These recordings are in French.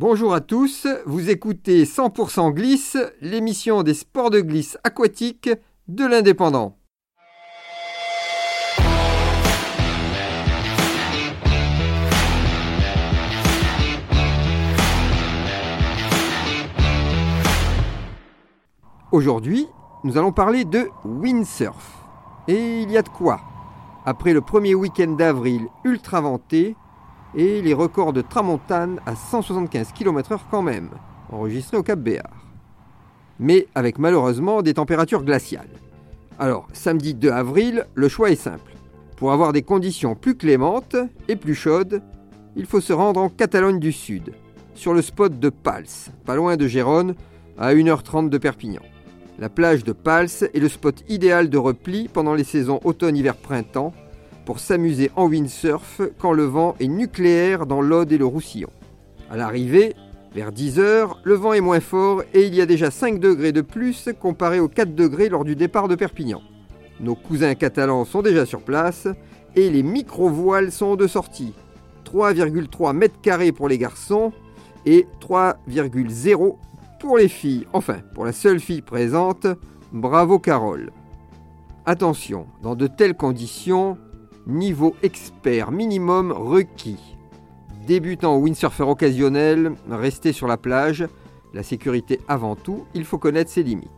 Bonjour à tous, vous écoutez 100% Glisse, l'émission des sports de glisse aquatique de l'Indépendant. Aujourd'hui, nous allons parler de windsurf. Et il y a de quoi Après le premier week-end d'avril ultra venté et les records de tramontane à 175 km/h quand même, enregistrés au Cap Béar. Mais avec malheureusement des températures glaciales. Alors, samedi 2 avril, le choix est simple. Pour avoir des conditions plus clémentes et plus chaudes, il faut se rendre en Catalogne du Sud, sur le spot de Pals, pas loin de Gérone, à 1h30 de Perpignan. La plage de Pals est le spot idéal de repli pendant les saisons automne, hiver, printemps pour s'amuser en windsurf quand le vent est nucléaire dans l'Aude et le Roussillon. À l'arrivée, vers 10h, le vent est moins fort et il y a déjà 5 degrés de plus comparé aux 4 degrés lors du départ de Perpignan. Nos cousins catalans sont déjà sur place et les micro-voiles sont de sortie. 3,3 mètres carrés pour les garçons et 3,0 pour les filles, enfin, pour la seule fille présente, bravo Carole. Attention, dans de telles conditions, niveau expert minimum requis. Débutant windsurfer occasionnel, restez sur la plage, la sécurité avant tout, il faut connaître ses limites.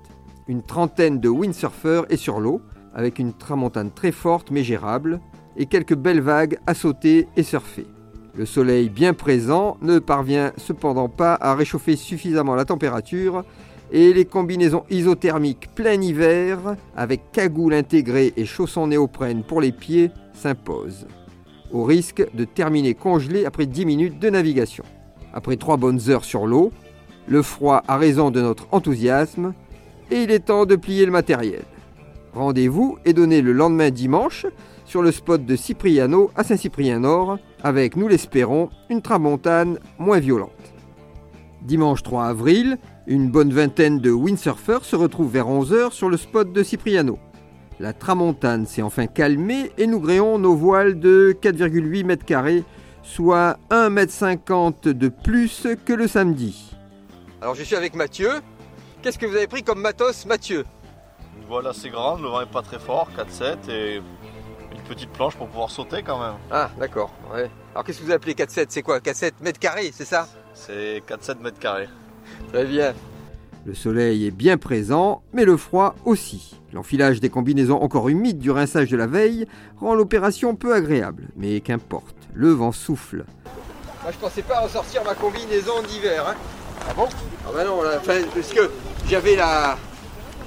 Une trentaine de windsurfers est sur l'eau, avec une tramontane très forte mais gérable, et quelques belles vagues à sauter et surfer. Le soleil bien présent ne parvient cependant pas à réchauffer suffisamment la température et les combinaisons isothermiques plein hiver avec cagoule intégrée et chaussons néoprène pour les pieds s'imposent, au risque de terminer congelé après 10 minutes de navigation. Après 3 bonnes heures sur l'eau, le froid a raison de notre enthousiasme et il est temps de plier le matériel. Rendez-vous est donné le lendemain dimanche sur le spot de Cipriano à Saint-Cyprien-Nord, avec, nous l'espérons, une tramontane moins violente. Dimanche 3 avril, une bonne vingtaine de windsurfers se retrouvent vers 11h sur le spot de Cipriano. La tramontane s'est enfin calmée et nous gréons nos voiles de 4,8 mètres carrés, soit 1,50 m de plus que le samedi. Alors je suis avec Mathieu. Qu'est-ce que vous avez pris comme matos, Mathieu? Une voile assez grande, le vent n'est pas très fort, 4-7 et petite planche pour pouvoir sauter quand même. Ah, d'accord. Ouais. Alors qu'est-ce que vous appelez 4-7 C'est quoi? 4-7 mètres carrés, c'est ça? C'est 4-7 mètres carrés. Très bien. Le soleil est bien présent, mais le froid aussi. L'enfilage des combinaisons encore humides du rinçage de la veille rend l'opération peu agréable. Mais qu'importe, le vent souffle. Moi je pensais pas ressortir ma combinaison d'hiver. Hein. Ah bon? Ah bah non, parce que j'avais la...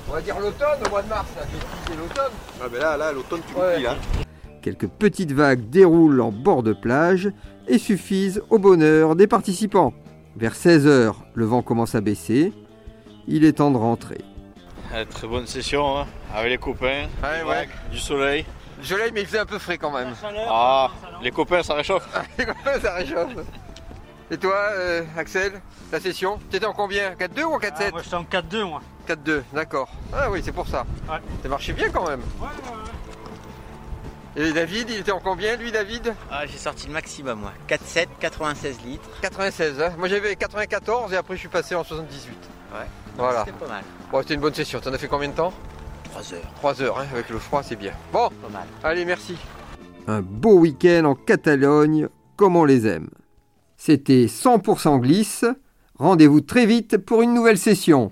On va dire l'automne au mois de mars, là, j'ai utilisé l'automne. Ah ben là, là, l'automne tu ouais. là. Quelques petites vagues déroulent en bord de plage et suffisent au bonheur des participants. Vers 16h, le vent commence à baisser. Il est temps de rentrer. très bonne session hein, avec les copains, du soleil. Du soleil, mais il faisait un peu frais quand même. Ah, les copains, ça réchauffe. les copains, ça réchauffe. Et toi, euh, Axel, la session, tu étais en combien? 4-2 ou en 4-7 ah, Moi, j'étais en 4-2, moi. 4-2, d'accord. Ah oui, c'est pour ça. Ouais. Ça marchait bien quand même. Ouais, ouais, ouais. Et David, il était en combien lui David Ah j'ai sorti le maximum moi. 4,7, 96 litres. 96, hein Moi j'avais 94 et après je suis passé en 78. Ouais. Voilà. C'était pas mal. Bon c'était une bonne session. T'en as fait combien de temps 3 heures. 3 heures, hein avec le froid c'est bien. Bon, pas mal. Allez, merci. Un beau week-end en Catalogne, comme on les aime. C'était 100% glisse. Rendez-vous très vite pour une nouvelle session.